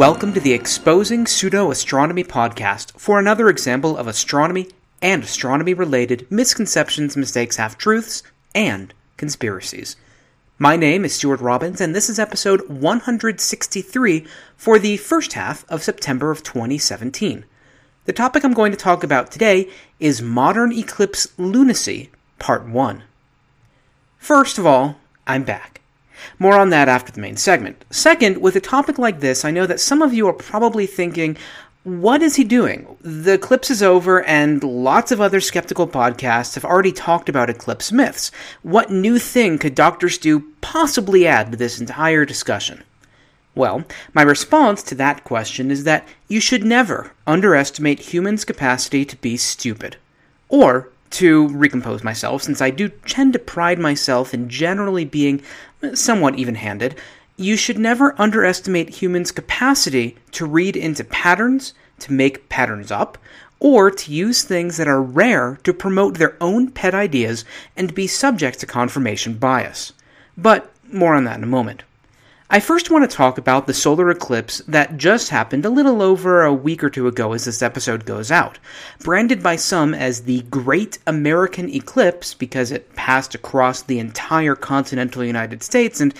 Welcome to the Exposing Pseudo Astronomy podcast for another example of astronomy and astronomy related misconceptions, mistakes, half truths, and conspiracies. My name is Stuart Robbins, and this is episode 163 for the first half of September of 2017. The topic I'm going to talk about today is modern eclipse lunacy, part 1. First of all, I'm back. More on that after the main segment. Second, with a topic like this, I know that some of you are probably thinking, what is he doing? The eclipse is over, and lots of other skeptical podcasts have already talked about eclipse myths. What new thing could Dr. Stu possibly add to this entire discussion? Well, my response to that question is that you should never underestimate humans' capacity to be stupid. Or, to recompose myself, since I do tend to pride myself in generally being somewhat even handed, you should never underestimate humans' capacity to read into patterns, to make patterns up, or to use things that are rare to promote their own pet ideas and be subject to confirmation bias. But more on that in a moment. I first want to talk about the solar eclipse that just happened a little over a week or two ago as this episode goes out. Branded by some as the Great American Eclipse because it passed across the entire continental United States and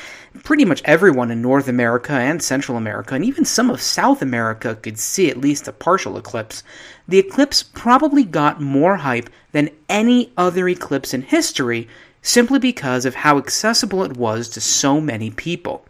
pretty much everyone in North America and Central America and even some of South America could see at least a partial eclipse. The eclipse probably got more hype than any other eclipse in history simply because of how accessible it was to so many people.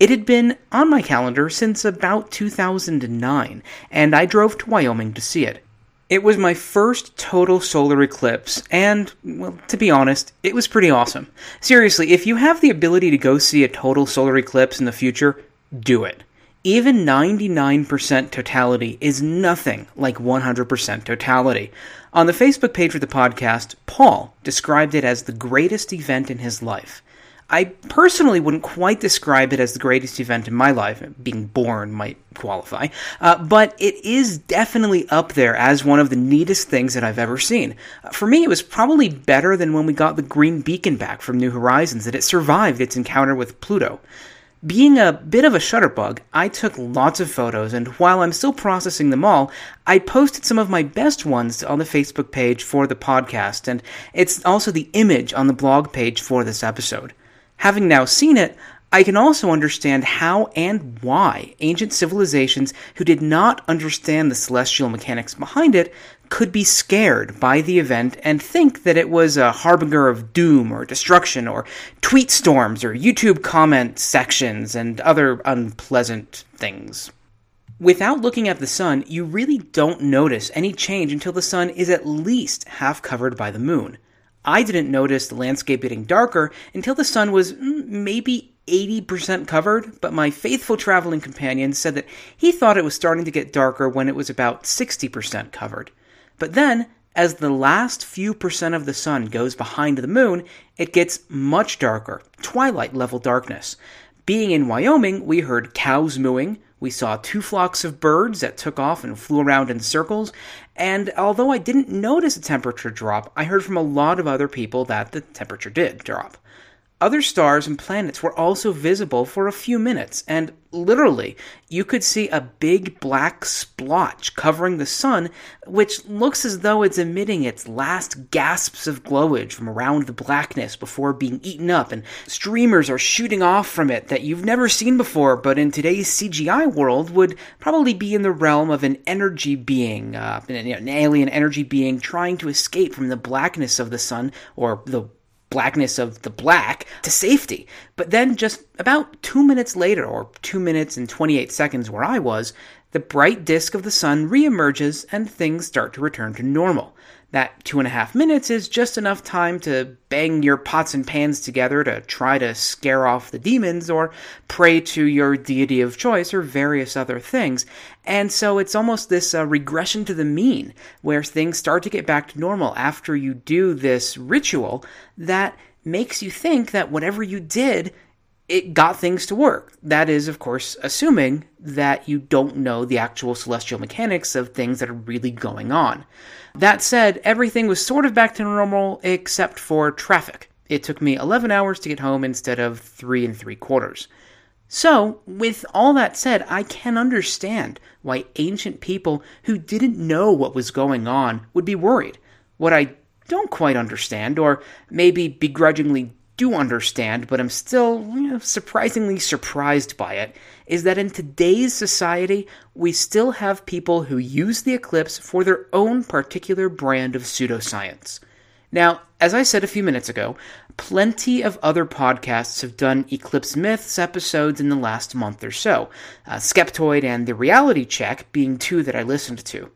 It had been on my calendar since about 2009, and I drove to Wyoming to see it. It was my first total solar eclipse, and, well, to be honest, it was pretty awesome. Seriously, if you have the ability to go see a total solar eclipse in the future, do it. Even 99% totality is nothing like 100% totality. On the Facebook page for the podcast, Paul described it as the greatest event in his life. I personally wouldn't quite describe it as the greatest event in my life. Being born might qualify. Uh, but it is definitely up there as one of the neatest things that I've ever seen. Uh, for me, it was probably better than when we got the green beacon back from New Horizons, that it survived its encounter with Pluto. Being a bit of a shutterbug, I took lots of photos, and while I'm still processing them all, I posted some of my best ones on the Facebook page for the podcast, and it's also the image on the blog page for this episode. Having now seen it, I can also understand how and why ancient civilizations who did not understand the celestial mechanics behind it could be scared by the event and think that it was a harbinger of doom or destruction or tweet storms or YouTube comment sections and other unpleasant things. Without looking at the sun, you really don't notice any change until the sun is at least half covered by the moon. I didn't notice the landscape getting darker until the sun was mm, maybe 80% covered, but my faithful traveling companion said that he thought it was starting to get darker when it was about 60% covered. But then, as the last few percent of the sun goes behind the moon, it gets much darker, twilight level darkness. Being in Wyoming, we heard cows mooing, we saw two flocks of birds that took off and flew around in circles, and although I didn't notice a temperature drop, I heard from a lot of other people that the temperature did drop. Other stars and planets were also visible for a few minutes, and literally, you could see a big black splotch covering the sun, which looks as though it's emitting its last gasps of glowage from around the blackness before being eaten up, and streamers are shooting off from it that you've never seen before, but in today's CGI world would probably be in the realm of an energy being, uh, an alien energy being trying to escape from the blackness of the sun, or the blackness of the black to safety. But then, just about two minutes later, or two minutes and 28 seconds where I was, the bright disk of the sun reemerges and things start to return to normal. That two and a half minutes is just enough time to bang your pots and pans together to try to scare off the demons or pray to your deity of choice or various other things. And so it's almost this uh, regression to the mean where things start to get back to normal after you do this ritual that makes you think that whatever you did it got things to work. That is, of course, assuming that you don't know the actual celestial mechanics of things that are really going on. That said, everything was sort of back to normal except for traffic. It took me 11 hours to get home instead of three and three quarters. So, with all that said, I can understand why ancient people who didn't know what was going on would be worried. What I don't quite understand, or maybe begrudgingly do understand, but I'm still you know, surprisingly surprised by it, is that in today's society, we still have people who use the eclipse for their own particular brand of pseudoscience. Now, as I said a few minutes ago, plenty of other podcasts have done Eclipse Myths episodes in the last month or so, uh, Skeptoid and The Reality Check being two that I listened to.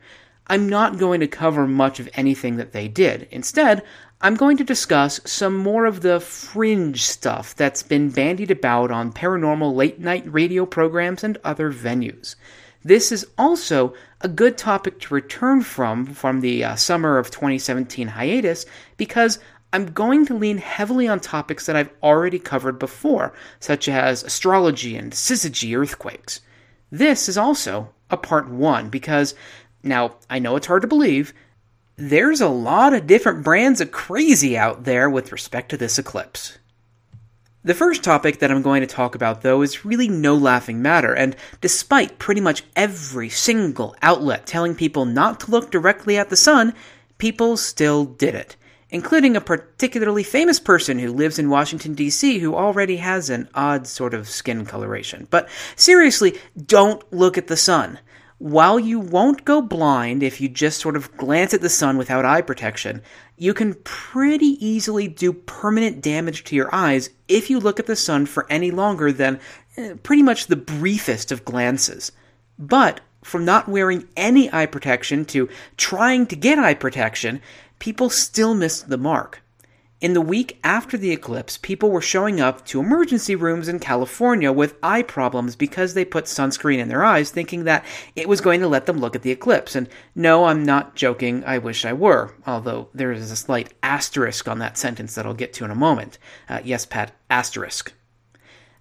I'm not going to cover much of anything that they did. Instead, I'm going to discuss some more of the fringe stuff that's been bandied about on paranormal late night radio programs and other venues. This is also a good topic to return from from the uh, summer of 2017 hiatus because I'm going to lean heavily on topics that I've already covered before, such as astrology and syzygy earthquakes. This is also a part one because, now, I know it's hard to believe, there's a lot of different brands of crazy out there with respect to this eclipse. The first topic that I'm going to talk about, though, is really no laughing matter, and despite pretty much every single outlet telling people not to look directly at the sun, people still did it, including a particularly famous person who lives in Washington, D.C., who already has an odd sort of skin coloration. But seriously, don't look at the sun. While you won't go blind if you just sort of glance at the sun without eye protection, you can pretty easily do permanent damage to your eyes if you look at the sun for any longer than eh, pretty much the briefest of glances. But from not wearing any eye protection to trying to get eye protection, people still missed the mark. In the week after the eclipse, people were showing up to emergency rooms in California with eye problems because they put sunscreen in their eyes, thinking that it was going to let them look at the eclipse. And no, I'm not joking, I wish I were, although there is a slight asterisk on that sentence that I'll get to in a moment. Uh, yes, Pat, asterisk.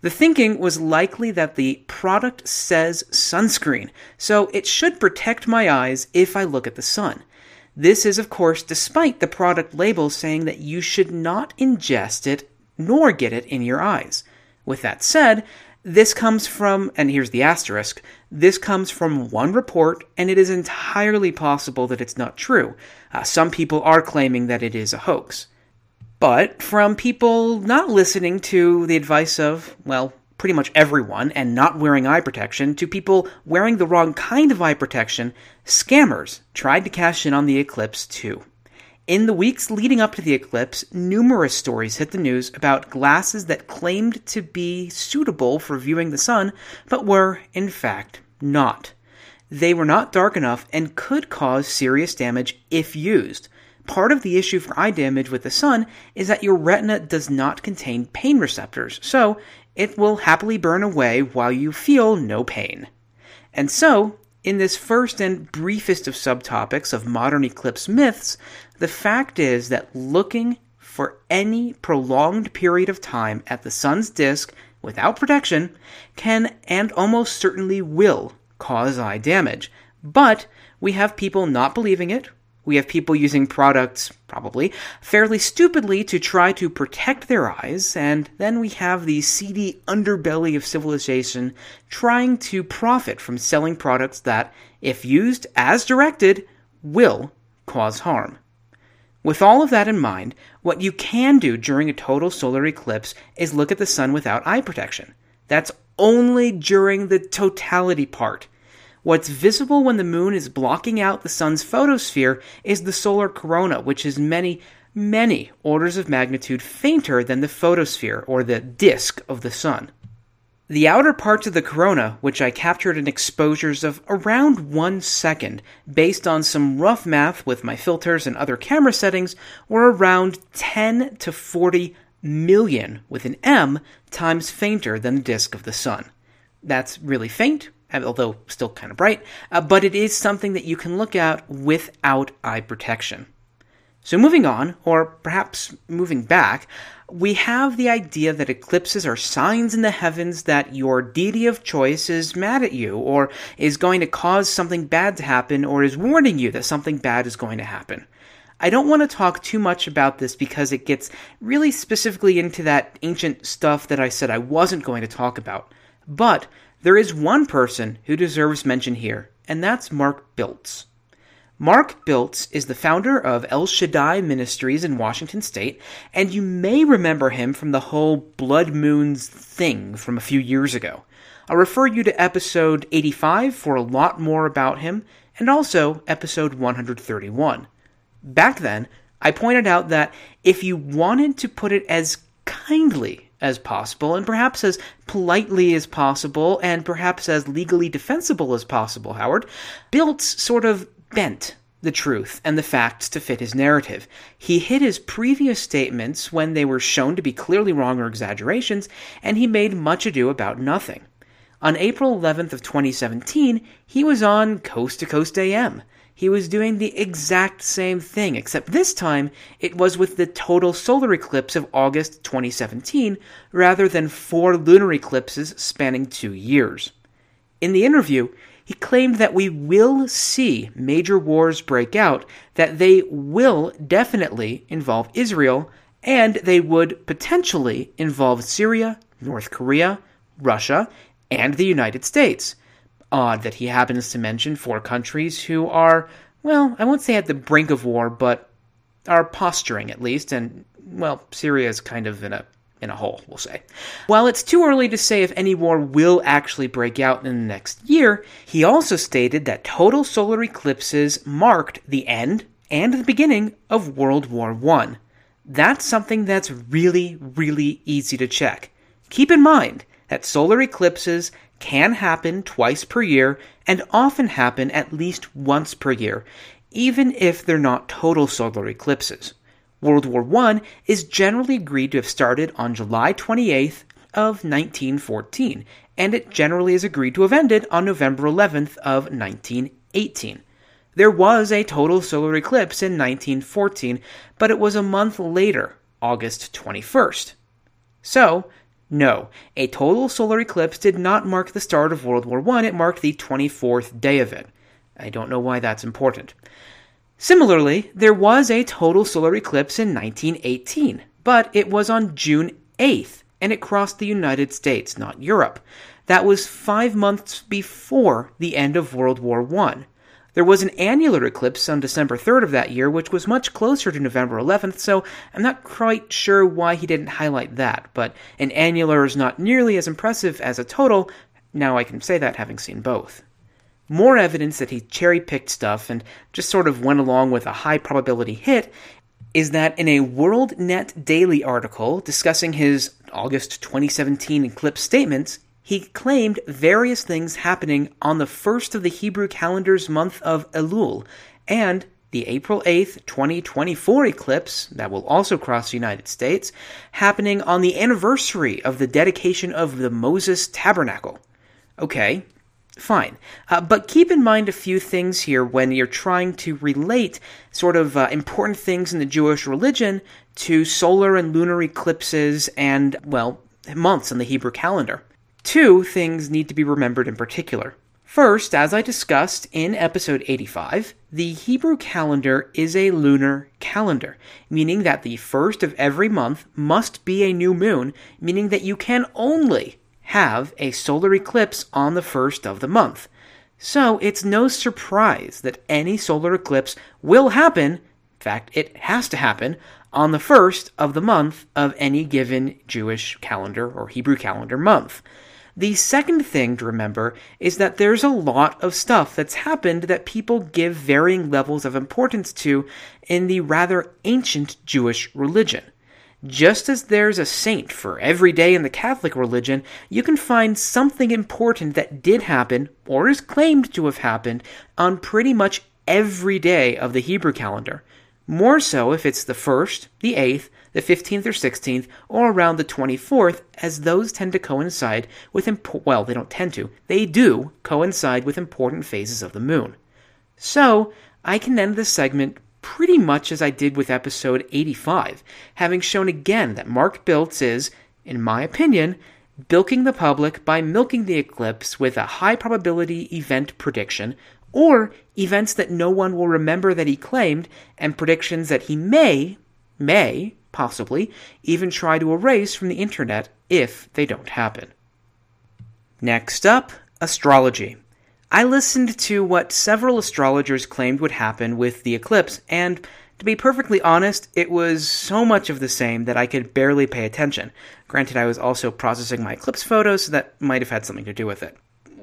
The thinking was likely that the product says sunscreen, so it should protect my eyes if I look at the sun. This is, of course, despite the product label saying that you should not ingest it nor get it in your eyes. With that said, this comes from, and here's the asterisk, this comes from one report, and it is entirely possible that it's not true. Uh, some people are claiming that it is a hoax. But from people not listening to the advice of, well, pretty much everyone and not wearing eye protection to people wearing the wrong kind of eye protection, scammers tried to cash in on the eclipse too. In the weeks leading up to the eclipse, numerous stories hit the news about glasses that claimed to be suitable for viewing the sun, but were, in fact, not. They were not dark enough and could cause serious damage if used. Part of the issue for eye damage with the sun is that your retina does not contain pain receptors, so it will happily burn away while you feel no pain. And so, in this first and briefest of subtopics of modern eclipse myths, the fact is that looking for any prolonged period of time at the sun's disk without protection can and almost certainly will cause eye damage. But we have people not believing it we have people using products, probably, fairly stupidly to try to protect their eyes, and then we have the seedy underbelly of civilization trying to profit from selling products that, if used as directed, will cause harm. With all of that in mind, what you can do during a total solar eclipse is look at the sun without eye protection. That's only during the totality part. What's visible when the moon is blocking out the sun's photosphere is the solar corona, which is many, many orders of magnitude fainter than the photosphere, or the disk of the sun. The outer parts of the corona, which I captured in exposures of around one second, based on some rough math with my filters and other camera settings, were around 10 to 40 million, with an M, times fainter than the disk of the sun. That's really faint, although still kind of bright, uh, but it is something that you can look at without eye protection. So, moving on, or perhaps moving back, we have the idea that eclipses are signs in the heavens that your deity of choice is mad at you, or is going to cause something bad to happen, or is warning you that something bad is going to happen. I don't want to talk too much about this because it gets really specifically into that ancient stuff that I said I wasn't going to talk about. But there is one person who deserves mention here, and that's Mark Biltz. Mark Biltz is the founder of El Shaddai Ministries in Washington State, and you may remember him from the whole Blood Moons thing from a few years ago. I'll refer you to episode 85 for a lot more about him, and also episode 131. Back then, I pointed out that if you wanted to put it as kindly as possible, and perhaps as politely as possible, and perhaps as legally defensible as possible, Howard, Biltz sort of bent the truth and the facts to fit his narrative. He hid his previous statements when they were shown to be clearly wrong or exaggerations, and he made much ado about nothing. On April 11th of 2017, he was on Coast to Coast AM. He was doing the exact same thing, except this time it was with the total solar eclipse of August 2017 rather than four lunar eclipses spanning two years. In the interview, he claimed that we will see major wars break out, that they will definitely involve Israel, and they would potentially involve Syria, North Korea, Russia, and the United States. Odd that he happens to mention four countries who are, well, I won't say at the brink of war, but are posturing at least, and, well, Syria is kind of in a in a hole, we'll say. While it's too early to say if any war will actually break out in the next year, he also stated that total solar eclipses marked the end and the beginning of World War I. That's something that's really, really easy to check. Keep in mind that solar eclipses can happen twice per year and often happen at least once per year, even if they're not total solar eclipses. World War I is generally agreed to have started on July 28th of 1914, and it generally is agreed to have ended on November 11th of 1918. There was a total solar eclipse in 1914, but it was a month later, August 21st. So, no, a total solar eclipse did not mark the start of World War I, it marked the 24th day of it. I don't know why that's important. Similarly, there was a total solar eclipse in 1918, but it was on June 8th, and it crossed the United States, not Europe. That was five months before the end of World War I. There was an annular eclipse on December 3rd of that year, which was much closer to November 11th, so I'm not quite sure why he didn't highlight that, but an annular is not nearly as impressive as a total. Now I can say that having seen both more evidence that he cherry picked stuff and just sort of went along with a high probability hit is that in a WorldNet Daily article discussing his August 2017 eclipse statements, he claimed various things happening on the first of the Hebrew calendar's month of Elul and the April 8th, 2024 eclipse, that will also cross the United States, happening on the anniversary of the dedication of the Moses Tabernacle. Okay, fine. Uh, but keep in mind a few things here when you're trying to relate sort of uh, important things in the Jewish religion to solar and lunar eclipses and, well, months on the Hebrew calendar. Two things need to be remembered in particular. First, as I discussed in episode 85, the Hebrew calendar is a lunar calendar, meaning that the first of every month must be a new moon, meaning that you can only have a solar eclipse on the first of the month. So it's no surprise that any solar eclipse will happen, in fact, it has to happen, on the first of the month of any given Jewish calendar or Hebrew calendar month. The second thing to remember is that there's a lot of stuff that's happened that people give varying levels of importance to in the rather ancient Jewish religion. Just as there's a saint for every day in the Catholic religion, you can find something important that did happen, or is claimed to have happened, on pretty much every day of the Hebrew calendar. More so if it's the 1st, the 8th, the 15th or 16th, or around the 24th, as those tend to coincide with, impo- well, they don't tend to, they do coincide with important phases of the moon. So, I can end this segment pretty much as I did with episode 85, having shown again that Mark Biltz is, in my opinion, bilking the public by milking the eclipse with a high probability event prediction, or events that no one will remember that he claimed, and predictions that he may, may, possibly, even try to erase from the internet if they don't happen. Next up, astrology. I listened to what several astrologers claimed would happen with the eclipse, and to be perfectly honest, it was so much of the same that I could barely pay attention. Granted, I was also processing my eclipse photos, so that might have had something to do with it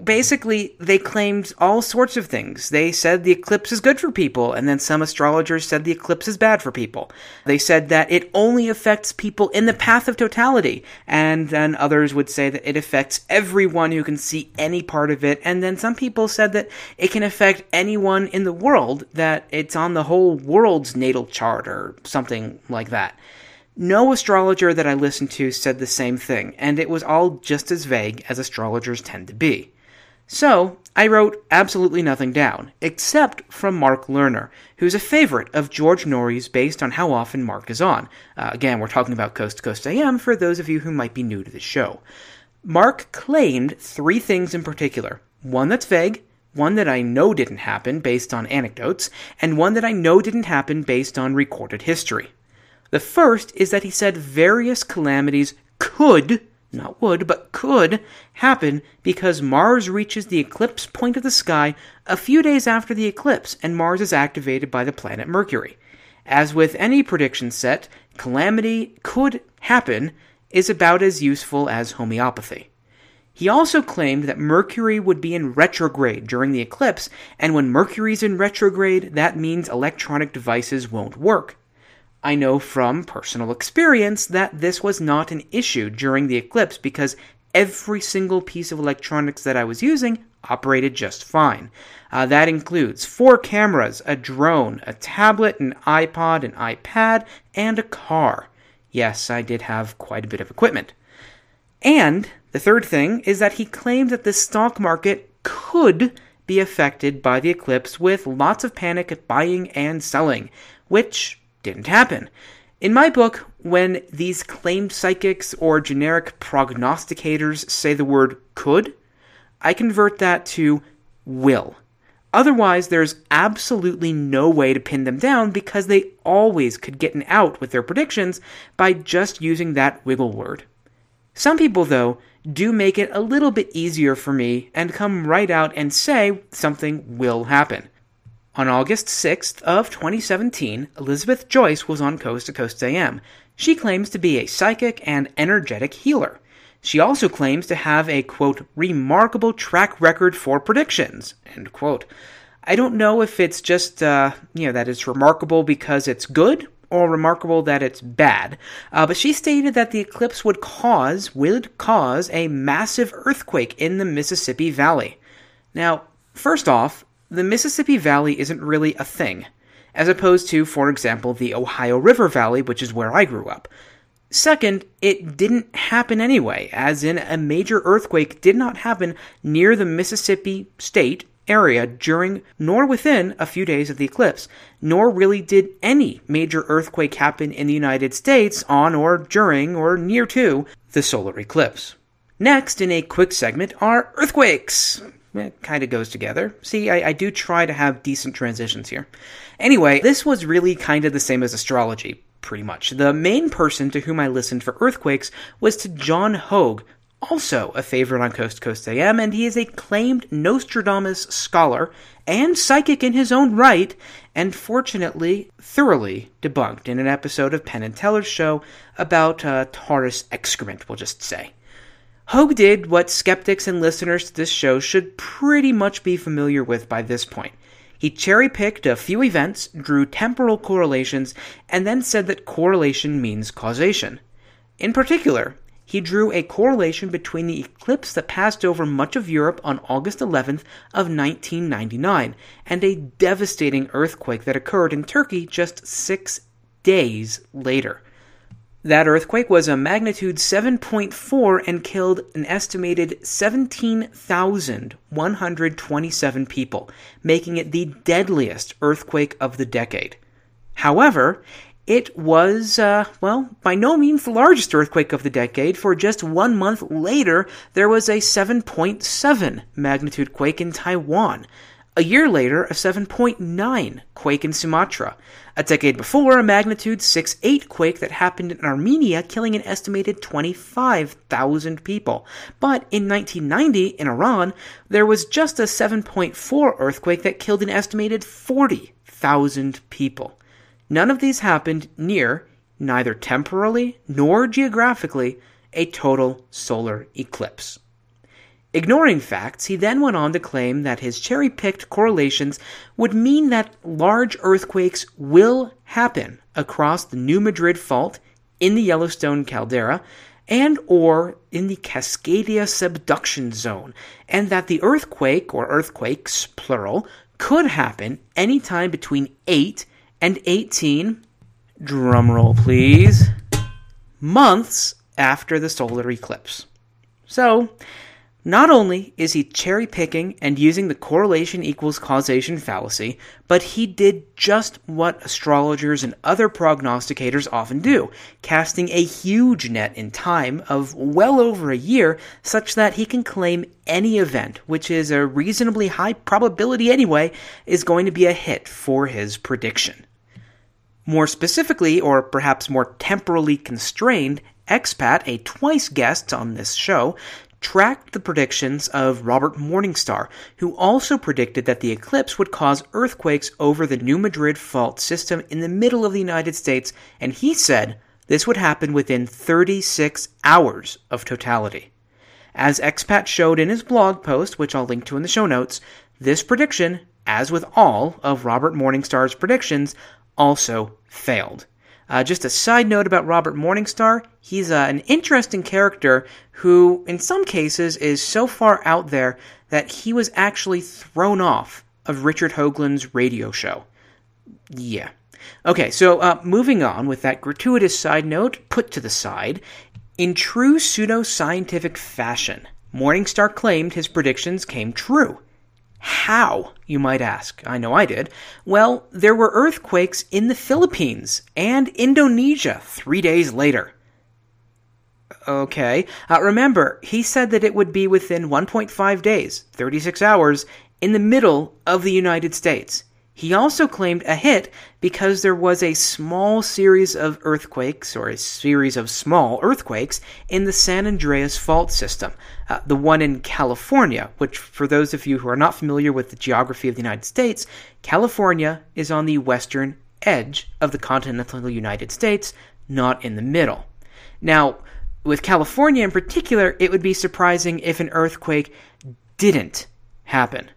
basically, they claimed all sorts of things. They said the eclipse is good for people, and then some astrologers said the eclipse is bad for people. They said that it only affects people in the path of totality, and then others would say that it affects everyone who can see any part of it, and then some people said that it can affect anyone in the world, that it's on the whole world's natal chart, or something like that. No astrologer that I listened to said the same thing, and it was all just as vague as astrologers tend to be. So, I wrote absolutely nothing down, except from Mark Lerner, who's a favorite of George Noory's based on how often Mark is on. Uh, again, we're talking about Coast to Coast AM for those of you who might be new to the show. Mark claimed three things in particular one that's vague, one that I know didn't happen based on anecdotes, and one that I know didn't happen based on recorded history. The first is that he said various calamities could not would, but could happen because Mars reaches the eclipse point of the sky a few days after the eclipse and Mars is activated by the planet Mercury. As with any prediction set, calamity could happen is about as useful as homeopathy. He also claimed that Mercury would be in retrograde during the eclipse, and when Mercury's in retrograde, that means electronic devices won't work. I know from personal experience that this was not an issue during the eclipse because every single piece of electronics that I was using operated just fine. Uh, that includes four cameras, a drone, a tablet, an iPod, an iPad, and a car. Yes, I did have quite a bit of equipment. And the third thing is that he claimed that the stock market could be affected by the eclipse with lots of panic at buying and selling, which didn't happen. In my book, when these claimed psychics or generic prognosticators say the word could, I convert that to will. Otherwise, there's absolutely no way to pin them down because they always could get an out with their predictions by just using that wiggle word. Some people, though, do make it a little bit easier for me and come right out and say something will happen. On August 6th of 2017, Elizabeth Joyce was on Coast to Coast AM. She claims to be a psychic and energetic healer. She also claims to have a quote remarkable track record for predictions end quote. I don't know if it's just uh, you know that it's remarkable because it's good or remarkable that it's bad. Uh, but she stated that the eclipse would cause would cause a massive earthquake in the Mississippi Valley. Now, first off, the Mississippi Valley isn't really a thing, as opposed to, for example, the Ohio River Valley, which is where I grew up. Second, it didn't happen anyway, as in a major earthquake did not happen near the Mississippi state area during nor within a few days of the eclipse, nor really did any major earthquake happen in the United States on or during or near to the solar eclipse. Next, in a quick segment, are earthquakes it kind of goes together. See, I, I, do try to have decent transitions here. Anyway, this was really kind of the same as astrology, pretty much. The main person to whom I listened for earthquakes was to John Hogue, also a favorite on Coast Coast AM, and he is a claimed Nostradamus scholar and psychic in his own right, and fortunately thoroughly debunked in an episode of Penn and Teller's show about uh, Taurus excrement, we'll just say. Hogue did what skeptics and listeners to this show should pretty much be familiar with by this point. He cherry picked a few events, drew temporal correlations, and then said that correlation means causation. In particular, he drew a correlation between the eclipse that passed over much of Europe on August 11th of 1999 and a devastating earthquake that occurred in Turkey just 6 days later. That earthquake was a magnitude 7.4 and killed an estimated 17,127 people, making it the deadliest earthquake of the decade. However, it was, uh, well, by no means the largest earthquake of the decade, for just one month later, there was a 7.7 magnitude quake in Taiwan. A year later, a 7.9 quake in Sumatra. A decade before, a magnitude 6.8 quake that happened in Armenia, killing an estimated 25,000 people. But in 1990, in Iran, there was just a 7.4 earthquake that killed an estimated 40,000 people. None of these happened near, neither temporally nor geographically, a total solar eclipse. Ignoring facts, he then went on to claim that his cherry picked correlations would mean that large earthquakes will happen across the New Madrid Fault in the Yellowstone caldera and or in the Cascadia subduction zone and that the earthquake or earthquakes plural could happen anytime between 8 and 18 drumroll please months after the solar eclipse. So, not only is he cherry picking and using the correlation equals causation fallacy, but he did just what astrologers and other prognosticators often do, casting a huge net in time of well over a year, such that he can claim any event, which is a reasonably high probability anyway, is going to be a hit for his prediction. More specifically, or perhaps more temporally constrained, Expat, a twice guest on this show, tracked the predictions of Robert Morningstar, who also predicted that the eclipse would cause earthquakes over the New Madrid fault system in the middle of the United States, and he said this would happen within 36 hours of totality. As Expat showed in his blog post, which I'll link to in the show notes, this prediction, as with all of Robert Morningstar's predictions, also failed. Uh, just a side note about Robert Morningstar he's uh, an interesting character who, in some cases, is so far out there that he was actually thrown off of Richard Hoagland's radio show. Yeah. Okay, so uh, moving on with that gratuitous side note put to the side, in true pseudo-scientific fashion, Morningstar claimed his predictions came true. How, you might ask? I know I did. Well, there were earthquakes in the Philippines and Indonesia three days later. Okay. Uh, remember, he said that it would be within 1.5 days, 36 hours, in the middle of the United States. He also claimed a hit because there was a small series of earthquakes, or a series of small earthquakes, in the San Andreas Fault system, uh, the one in California, which, for those of you who are not familiar with the geography of the United States, California is on the western edge of the continental United States, not in the middle. Now, with California in particular, it would be surprising if an earthquake didn't happen.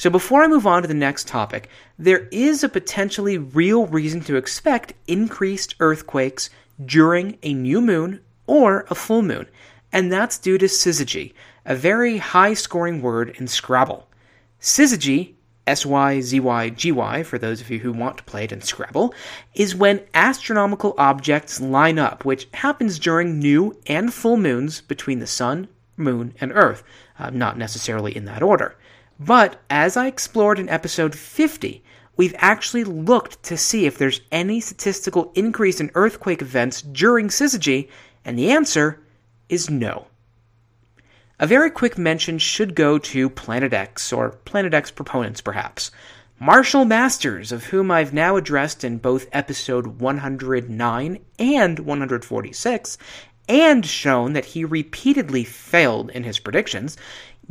So before I move on to the next topic, there is a potentially real reason to expect increased earthquakes during a new moon or a full moon, and that's due to syzygy, a very high scoring word in Scrabble. Syzygy, S Y Z Y G Y, for those of you who want to play it in Scrabble, is when astronomical objects line up, which happens during new and full moons between the Sun, Moon, and Earth, uh, not necessarily in that order. But as I explored in episode 50, we've actually looked to see if there's any statistical increase in earthquake events during syzygy, and the answer is no. A very quick mention should go to Planet X, or Planet X proponents perhaps. Marshall Masters, of whom I've now addressed in both episode 109 and 146, and shown that he repeatedly failed in his predictions,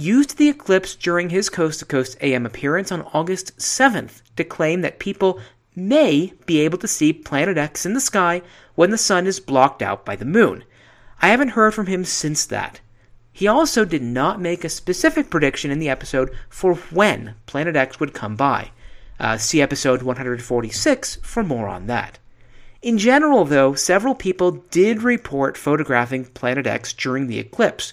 used the eclipse during his Coast to Coast AM appearance on August 7th to claim that people may be able to see Planet X in the sky when the sun is blocked out by the moon. I haven't heard from him since that. He also did not make a specific prediction in the episode for when Planet X would come by. Uh, see episode 146 for more on that. In general, though, several people did report photographing Planet X during the eclipse.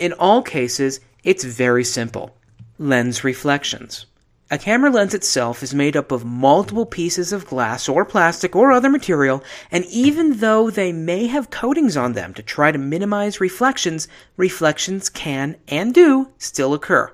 In all cases, it's very simple. Lens reflections. A camera lens itself is made up of multiple pieces of glass or plastic or other material, and even though they may have coatings on them to try to minimize reflections, reflections can and do still occur.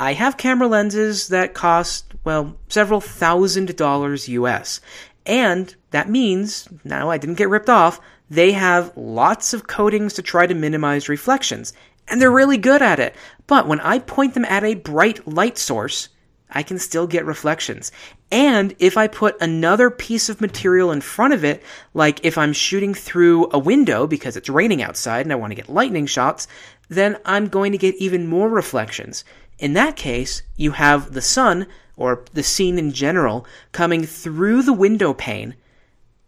I have camera lenses that cost, well, several thousand dollars US. And that means, now I didn't get ripped off, they have lots of coatings to try to minimize reflections and they're really good at it. But when I point them at a bright light source, I can still get reflections. And if I put another piece of material in front of it, like if I'm shooting through a window because it's raining outside and I want to get lightning shots, then I'm going to get even more reflections. In that case, you have the sun, or the scene in general, coming through the window pane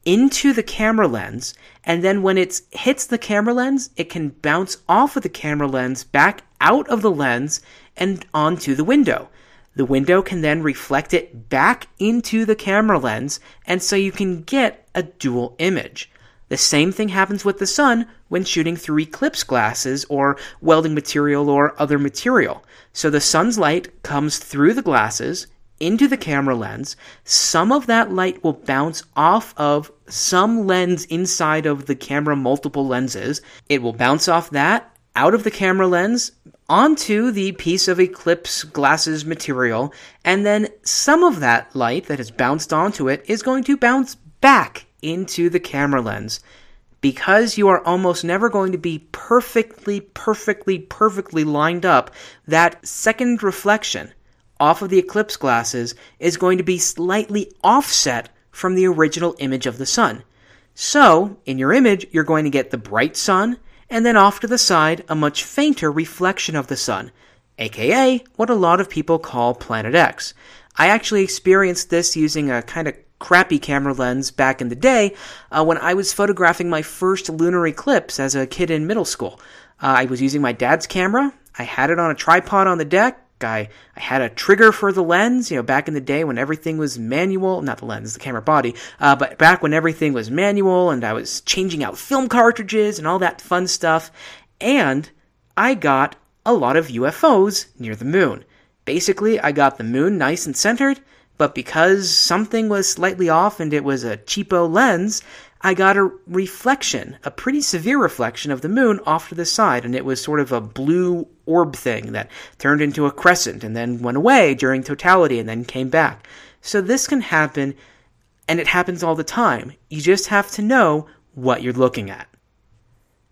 into the camera lens, and then when it hits the camera lens, it can bounce off of the camera lens back out of the lens and onto the window. The window can then reflect it back into the camera lens, and so you can get a dual image. The same thing happens with the sun when shooting through eclipse glasses or welding material or other material. So the sun's light comes through the glasses into the camera lens. Some of that light will bounce off of some lens inside of the camera multiple lenses. It will bounce off that out of the camera lens onto the piece of eclipse glasses material, and then some of that light that has bounced onto it is going to bounce back into the camera lens. Because you are almost never going to be perfectly, perfectly, perfectly lined up, that second reflection off of the eclipse glasses is going to be slightly offset from the original image of the sun. So, in your image, you're going to get the bright sun, and then off to the side, a much fainter reflection of the sun, aka what a lot of people call Planet X. I actually experienced this using a kind of crappy camera lens back in the day uh, when I was photographing my first lunar eclipse as a kid in middle school. Uh, I was using my dad's camera. I had it on a tripod on the deck. I, I had a trigger for the lens, you know, back in the day when everything was manual, not the lens, the camera body, uh, but back when everything was manual and I was changing out film cartridges and all that fun stuff. And I got a lot of UFOs near the moon. Basically, I got the moon nice and centered, but because something was slightly off and it was a cheapo lens, I got a reflection, a pretty severe reflection of the moon off to the side, and it was sort of a blue orb thing that turned into a crescent and then went away during totality and then came back. So this can happen, and it happens all the time. You just have to know what you're looking at.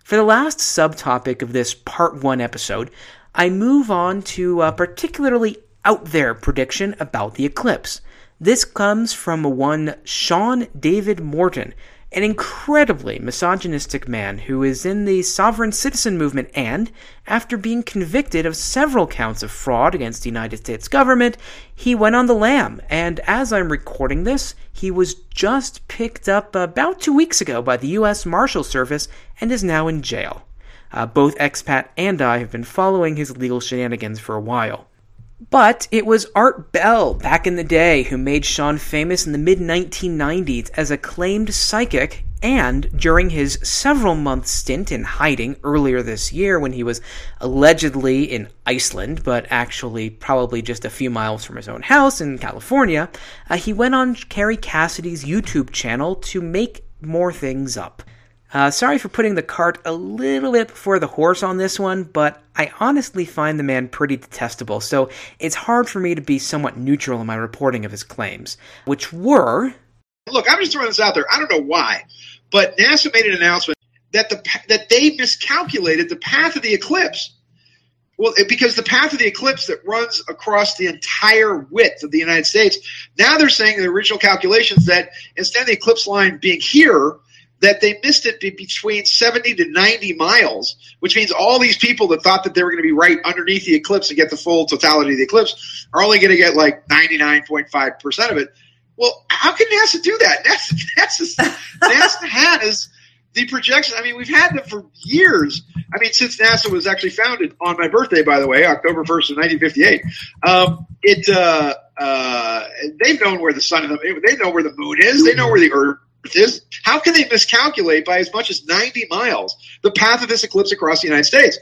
For the last subtopic of this part one episode, I move on to a particularly out there prediction about the eclipse. This comes from one Sean David Morton, an incredibly misogynistic man who is in the sovereign citizen movement and, after being convicted of several counts of fraud against the United States government, he went on the lam. And as I'm recording this, he was just picked up about two weeks ago by the U.S. Marshal Service and is now in jail. Uh, both expat and I have been following his legal shenanigans for a while. But it was Art Bell back in the day who made Sean famous in the mid 1990s as a claimed psychic and during his several month stint in hiding earlier this year when he was allegedly in Iceland, but actually probably just a few miles from his own house in California, uh, he went on Kerry Cassidy's YouTube channel to make more things up. Uh, sorry for putting the cart a little bit before the horse on this one, but I honestly find the man pretty detestable, so it's hard for me to be somewhat neutral in my reporting of his claims, which were. Look, I'm just throwing this out there. I don't know why, but NASA made an announcement that the that they miscalculated the path of the eclipse. Well, because the path of the eclipse that runs across the entire width of the United States, now they're saying in the original calculations that instead of the eclipse line being here, that they missed it between 70 to 90 miles, which means all these people that thought that they were going to be right underneath the eclipse and get the full totality of the eclipse are only going to get like 99.5% of it. Well, how can NASA do that? NASA, NASA, NASA has the projection. I mean, we've had them for years. I mean, since NASA was actually founded on my birthday, by the way, October 1st of 1958. Um, it, uh, uh, they've known where the sun, they know where the moon is. They know where the earth how can they miscalculate by as much as 90 miles the path of this eclipse across the United States?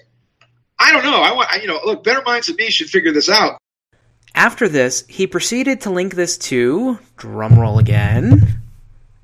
I don't know. I want you know, look, better minds than me should figure this out. After this, he proceeded to link this to drumroll again.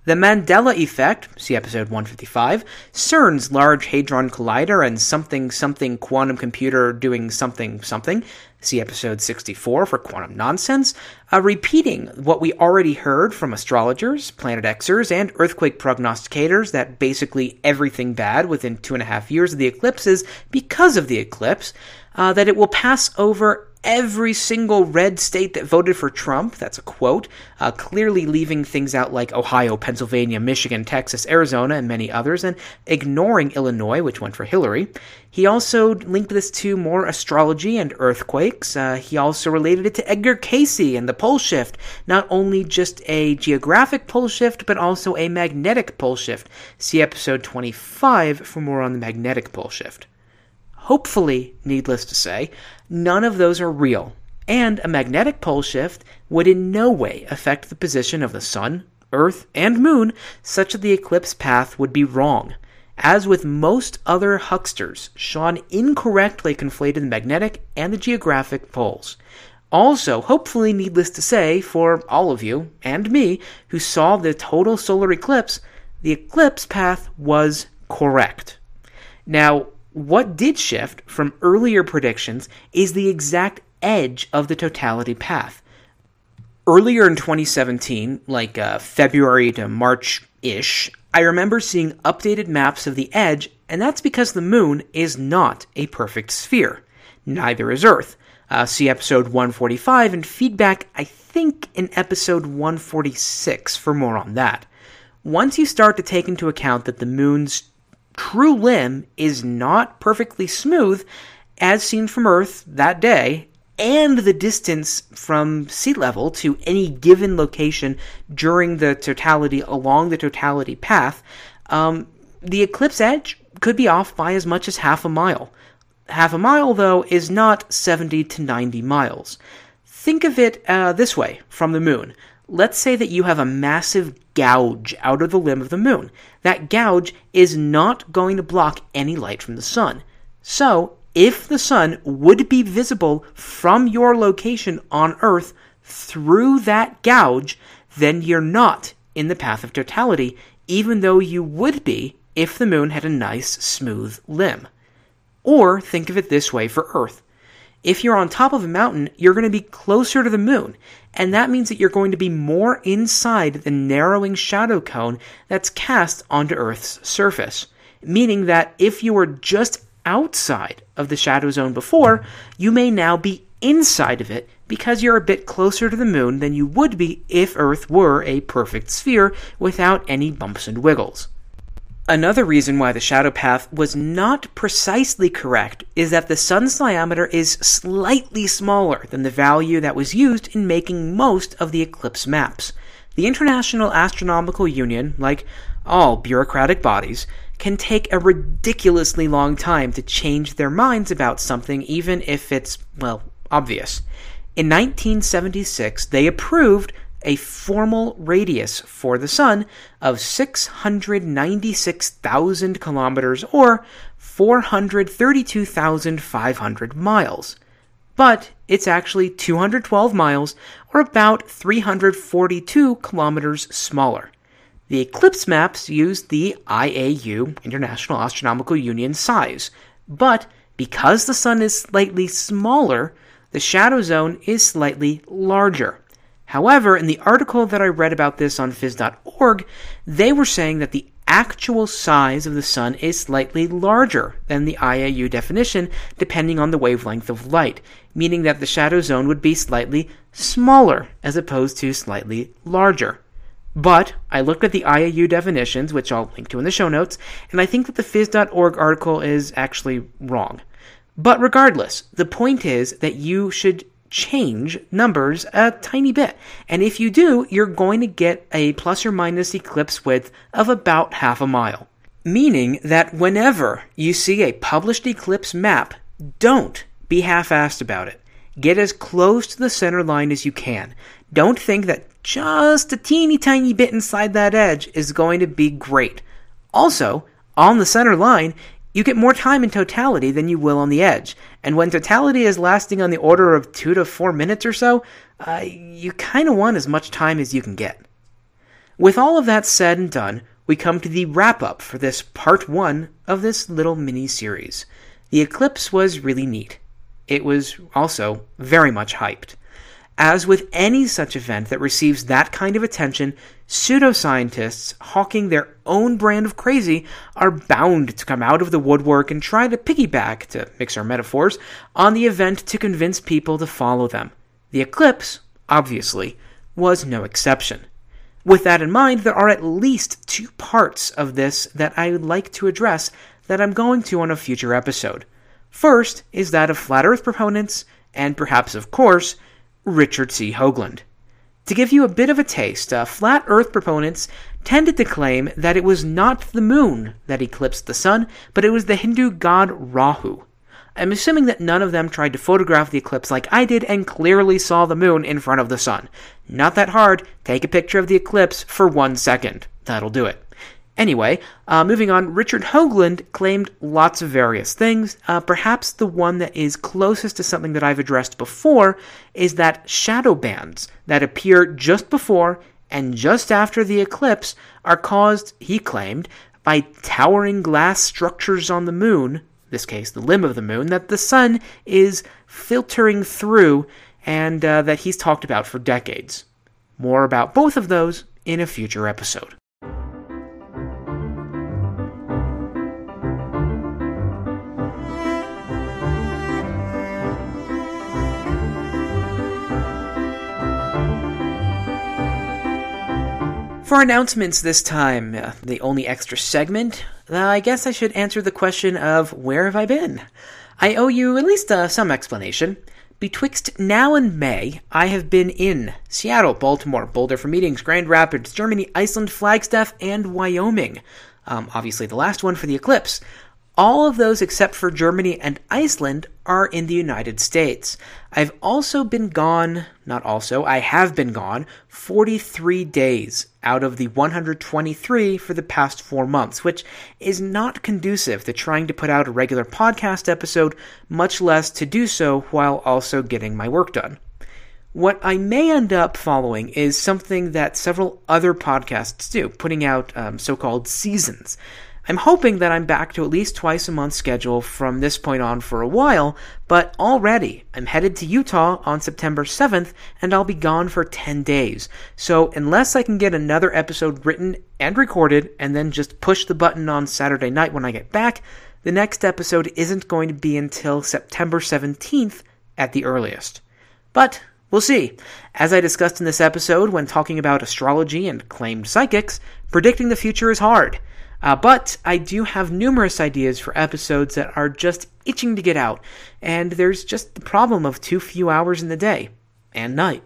The Mandela Effect, see episode 155, CERN's Large Hadron Collider and something something quantum computer doing something something, see episode 64 for quantum nonsense, uh, repeating what we already heard from astrologers, planet Xers, and earthquake prognosticators that basically everything bad within two and a half years of the eclipse is because of the eclipse, uh, that it will pass over every single red state that voted for Trump. That's a quote. Uh, clearly leaving things out like Ohio, Pennsylvania, Michigan, Texas, Arizona, and many others, and ignoring Illinois, which went for Hillary. He also linked this to more astrology and earthquakes. Uh, he also related it to Edgar Cayce and the pole shift, not only just a geographic pole shift, but also a magnetic pole shift. See episode 25 for more on the magnetic pole shift. Hopefully, needless to say, none of those are real, and a magnetic pole shift would in no way affect the position of the Sun, Earth, and Moon such that the eclipse path would be wrong. As with most other hucksters, Sean incorrectly conflated the magnetic and the geographic poles. Also, hopefully, needless to say, for all of you and me who saw the total solar eclipse, the eclipse path was correct. Now, what did shift from earlier predictions is the exact edge of the totality path. Earlier in 2017, like uh, February to March ish, I remember seeing updated maps of the edge, and that's because the moon is not a perfect sphere. Neither is Earth. Uh, see episode 145 and feedback, I think, in episode 146 for more on that. Once you start to take into account that the moon's true limb is not perfectly smooth as seen from Earth that day, and the distance from sea level to any given location during the totality along the totality path, um, the eclipse edge could be off by as much as half a mile. Half a mile, though, is not 70 to 90 miles. Think of it uh, this way from the moon. Let's say that you have a massive gouge out of the limb of the moon. That gouge is not going to block any light from the sun. So, if the sun would be visible from your location on Earth through that gouge, then you're not in the path of totality, even though you would be if the moon had a nice, smooth limb. Or think of it this way for Earth. If you're on top of a mountain, you're going to be closer to the moon, and that means that you're going to be more inside the narrowing shadow cone that's cast onto Earth's surface. Meaning that if you were just outside of the shadow zone before, you may now be inside of it because you're a bit closer to the moon than you would be if Earth were a perfect sphere without any bumps and wiggles. Another reason why the shadow path was not precisely correct is that the sun's diameter is slightly smaller than the value that was used in making most of the eclipse maps. The International Astronomical Union, like all bureaucratic bodies, can take a ridiculously long time to change their minds about something, even if it's, well, obvious. In 1976, they approved a formal radius for the Sun of 696,000 kilometers or 432,500 miles. But it's actually 212 miles or about 342 kilometers smaller. The eclipse maps use the IAU, International Astronomical Union size, but because the Sun is slightly smaller, the shadow zone is slightly larger. However, in the article that I read about this on phys.org, they were saying that the actual size of the sun is slightly larger than the IAU definition depending on the wavelength of light, meaning that the shadow zone would be slightly smaller as opposed to slightly larger. But I looked at the IAU definitions, which I'll link to in the show notes, and I think that the phys.org article is actually wrong. But regardless, the point is that you should change numbers a tiny bit. And if you do, you're going to get a plus or minus eclipse width of about half a mile. Meaning that whenever you see a published eclipse map, don't be half assed about it. Get as close to the center line as you can. Don't think that just a teeny tiny bit inside that edge is going to be great. Also, on the center line, you get more time in totality than you will on the edge. And when totality is lasting on the order of two to four minutes or so, uh, you kind of want as much time as you can get. With all of that said and done, we come to the wrap up for this part one of this little mini series. The eclipse was really neat. It was also very much hyped. As with any such event that receives that kind of attention, pseudoscientists hawking their own brand of crazy are bound to come out of the woodwork and try to piggyback, to mix our metaphors, on the event to convince people to follow them. The eclipse, obviously, was no exception. With that in mind, there are at least two parts of this that I would like to address that I'm going to on a future episode. First is that of flat earth proponents, and perhaps, of course, Richard C. Hoagland. To give you a bit of a taste, uh, flat Earth proponents tended to claim that it was not the moon that eclipsed the sun, but it was the Hindu god Rahu. I'm assuming that none of them tried to photograph the eclipse like I did and clearly saw the moon in front of the sun. Not that hard. Take a picture of the eclipse for one second. That'll do it. Anyway, uh, moving on, Richard Hoagland claimed lots of various things. Uh, perhaps the one that is closest to something that I've addressed before is that shadow bands that appear just before and just after the eclipse are caused, he claimed, by towering glass structures on the moon, this case the limb of the moon, that the sun is filtering through and uh, that he's talked about for decades. More about both of those in a future episode. For announcements this time, uh, the only extra segment, uh, I guess I should answer the question of where have I been? I owe you at least uh, some explanation. Betwixt now and May, I have been in Seattle, Baltimore, Boulder for meetings, Grand Rapids, Germany, Iceland, Flagstaff, and Wyoming. Um, obviously, the last one for the eclipse. All of those except for Germany and Iceland are in the United States. I've also been gone, not also, I have been gone 43 days out of the 123 for the past four months, which is not conducive to trying to put out a regular podcast episode, much less to do so while also getting my work done. What I may end up following is something that several other podcasts do, putting out um, so called seasons. I'm hoping that I'm back to at least twice a month schedule from this point on for a while, but already I'm headed to Utah on September 7th and I'll be gone for 10 days. So unless I can get another episode written and recorded and then just push the button on Saturday night when I get back, the next episode isn't going to be until September 17th at the earliest. But We'll see. As I discussed in this episode when talking about astrology and claimed psychics, predicting the future is hard. Uh, but I do have numerous ideas for episodes that are just itching to get out, and there's just the problem of too few hours in the day and night.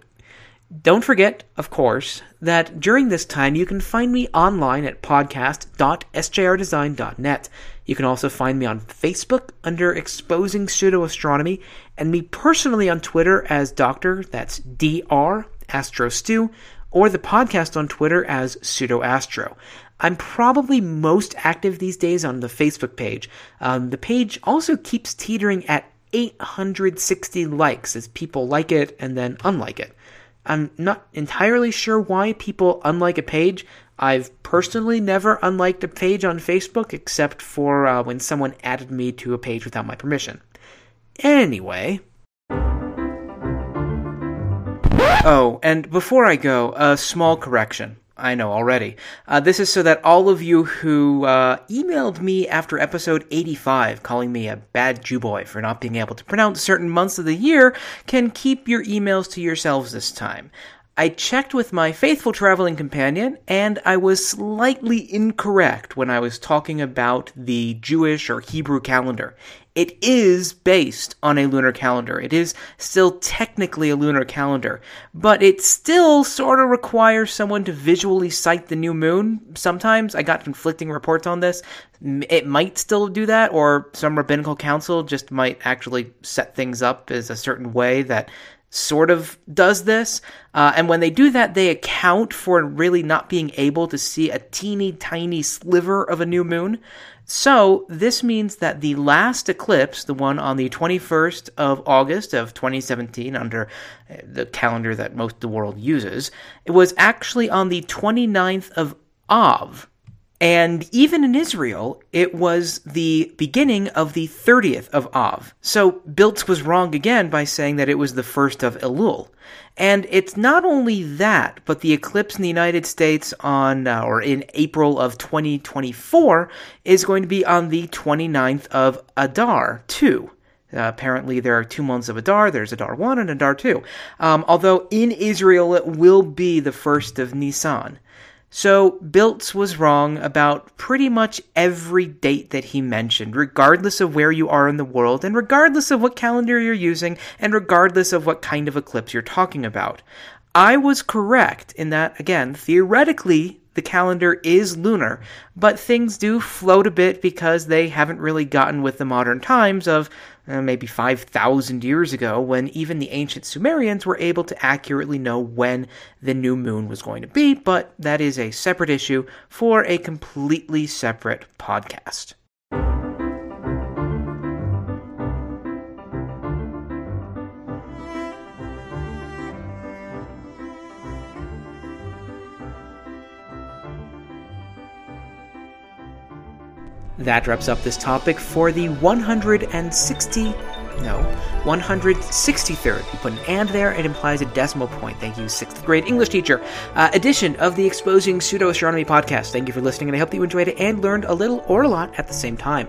Don't forget, of course, that during this time you can find me online at podcast.sjrdesign.net. You can also find me on Facebook under Exposing Pseudo Astronomy, and me personally on Twitter as Doctor, that's DR, Astro Stu, or the podcast on Twitter as Pseudo Astro. I'm probably most active these days on the Facebook page. Um, the page also keeps teetering at 860 likes as people like it and then unlike it. I'm not entirely sure why people unlike a page. I've personally never unliked a page on Facebook except for uh, when someone added me to a page without my permission. Anyway. Oh, and before I go, a small correction. I know already. Uh, this is so that all of you who uh, emailed me after episode 85 calling me a bad Jew boy for not being able to pronounce certain months of the year can keep your emails to yourselves this time. I checked with my faithful traveling companion, and I was slightly incorrect when I was talking about the Jewish or Hebrew calendar. It is based on a lunar calendar. It is still technically a lunar calendar, but it still sort of requires someone to visually sight the new moon. Sometimes I got conflicting reports on this. It might still do that, or some rabbinical council just might actually set things up as a certain way that sort of does this. Uh, and when they do that, they account for really not being able to see a teeny tiny sliver of a new moon. So this means that the last eclipse, the one on the 21st of August of 2017 under uh, the calendar that most of the world uses, it was actually on the 29th of Av. And even in Israel, it was the beginning of the 30th of Av. So Biltz was wrong again by saying that it was the first of Elul. And it's not only that, but the eclipse in the United States on, uh, or in April of 2024 is going to be on the 29th of Adar, too. Uh, apparently, there are two months of Adar. There's Adar 1 and Adar 2. Um, although in Israel, it will be the first of Nisan. So Biltz was wrong about pretty much every date that he mentioned, regardless of where you are in the world, and regardless of what calendar you're using, and regardless of what kind of eclipse you're talking about. I was correct in that, again, theoretically, the calendar is lunar, but things do float a bit because they haven't really gotten with the modern times of uh, maybe 5,000 years ago, when even the ancient Sumerians were able to accurately know when the new moon was going to be, but that is a separate issue for a completely separate podcast. That wraps up this topic for the 160, no, 163rd. You put an and there, it implies a decimal point. Thank you, sixth grade English teacher. Uh, edition of the Exposing Pseudo Astronomy podcast. Thank you for listening, and I hope that you enjoyed it and learned a little or a lot at the same time.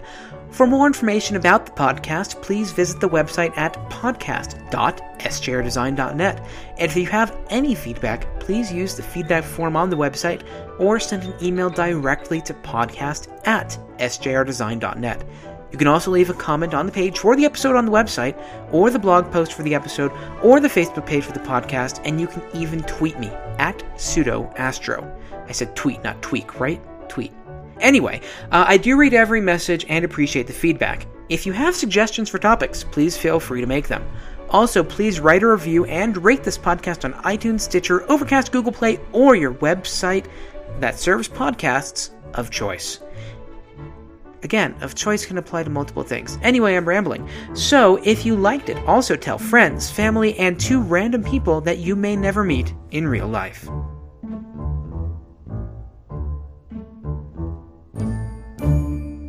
For more information about the podcast, please visit the website at podcast.sjrdesign.net. And if you have any feedback, please use the feedback form on the website or send an email directly to podcast at sjrdesign.net. You can also leave a comment on the page for the episode on the website, or the blog post for the episode, or the Facebook page for the podcast, and you can even tweet me at pseudoastro. I said tweet, not tweak, right? Tweet. Anyway, uh, I do read every message and appreciate the feedback. If you have suggestions for topics, please feel free to make them. Also, please write a review and rate this podcast on iTunes, Stitcher, Overcast, Google Play, or your website that serves podcasts of choice. Again, of choice can apply to multiple things. Anyway, I'm rambling. So, if you liked it, also tell friends, family, and two random people that you may never meet in real life.